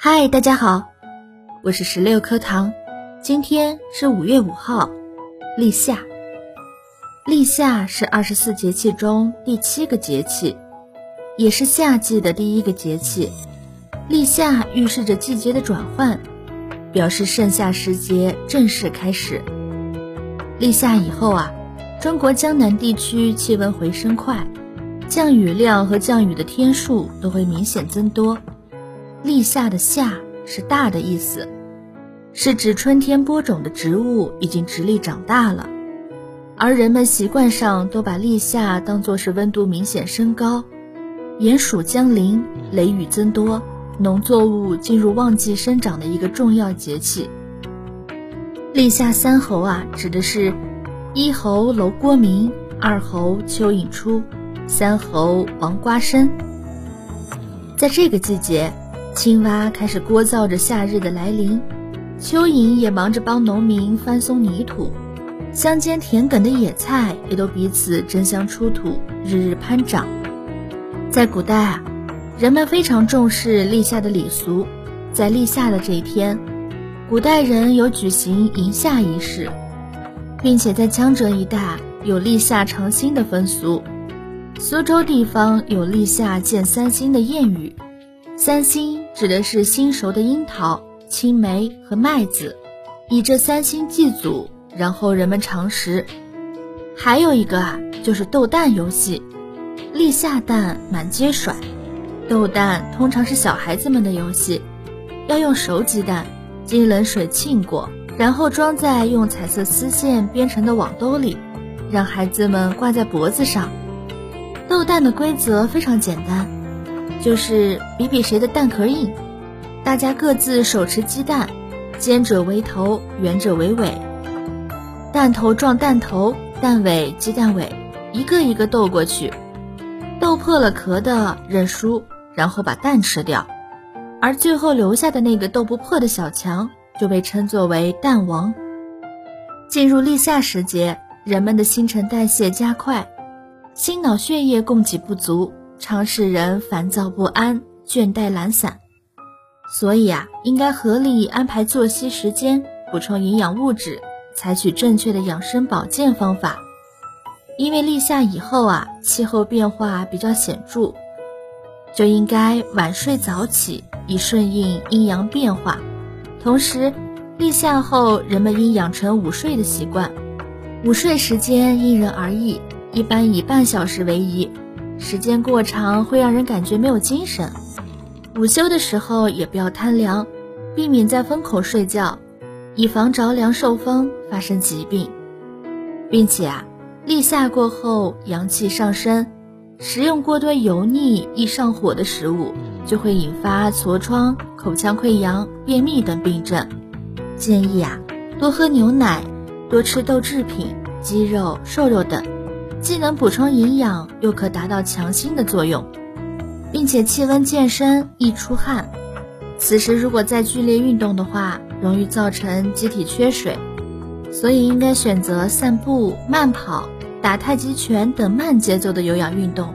嗨，大家好，我是十六颗糖。今天是五月五号，立夏。立夏是二十四节气中第七个节气，也是夏季的第一个节气。立夏预示着季节的转换，表示盛夏时节正式开始。立夏以后啊，中国江南地区气温回升快，降雨量和降雨的天数都会明显增多。立夏的夏是大的意思，是指春天播种的植物已经直立长大了，而人们习惯上都把立夏当作是温度明显升高、炎暑将临、雷雨增多、农作物进入旺季生长的一个重要节气。立夏三候啊，指的是一候楼郭鸣，二候蚯蚓出，三候王瓜生。在这个季节。青蛙开始聒噪着夏日的来临，蚯蚓也忙着帮农民翻松泥土，乡间田埂的野菜也都彼此争相出土，日日攀长。在古代啊，人们非常重视立夏的礼俗，在立夏的这一天，古代人有举行迎夏仪式，并且在江浙一带有立夏尝新的风俗，苏州地方有立夏见三星的谚语。三星指的是新熟的樱桃、青梅和麦子，以这三星祭祖，然后人们尝食。还有一个啊，就是斗蛋游戏，立夏蛋满街甩。斗蛋通常是小孩子们的游戏，要用熟鸡蛋经冷水浸过，然后装在用彩色丝线编成的网兜里，让孩子们挂在脖子上。斗蛋的规则非常简单。就是比比谁的蛋壳硬，大家各自手持鸡蛋，尖者为头，圆者为尾，蛋头撞蛋头，蛋尾鸡蛋尾，一个一个斗过去，斗破了壳的认输，然后把蛋吃掉，而最后留下的那个斗不破的小强就被称作为蛋王。进入立夏时节，人们的新陈代谢加快，心脑血液供给不足。常使人烦躁不安、倦怠懒散，所以啊，应该合理安排作息时间，补充营养物质，采取正确的养生保健方法。因为立夏以后啊，气候变化比较显著，就应该晚睡早起，以顺应阴阳变化。同时，立夏后人们应养成午睡的习惯，午睡时间因人而异，一般以半小时为宜。时间过长会让人感觉没有精神。午休的时候也不要贪凉，避免在风口睡觉，以防着凉受风发生疾病。并且啊，立夏过后阳气上升，食用过多油腻易上火的食物，就会引发痤疮、口腔溃疡、便秘等病症。建议啊，多喝牛奶，多吃豆制品、鸡肉、瘦肉等。既能补充营养，又可达到强心的作用，并且气温渐升易出汗。此时如果再剧烈运动的话，容易造成机体缺水，所以应该选择散步、慢跑、打太极拳等慢节奏的有氧运动，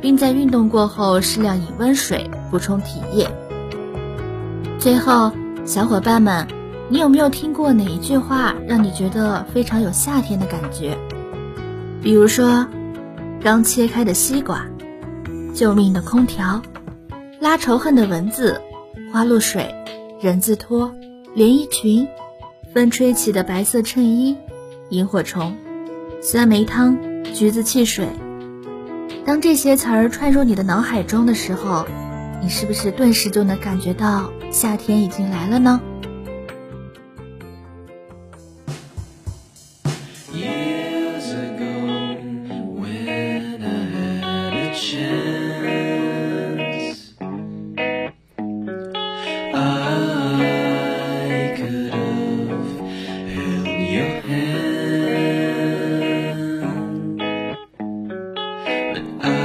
并在运动过后适量饮温水，补充体液。最后，小伙伴们，你有没有听过哪一句话让你觉得非常有夏天的感觉？比如说，刚切开的西瓜，救命的空调，拉仇恨的蚊子，花露水，人字拖，连衣裙，风吹起的白色衬衣，萤火虫，酸梅汤，橘子汽水。当这些词儿串入你的脑海中的时候，你是不是顿时就能感觉到夏天已经来了呢？a chance. I could have held your hand, but I.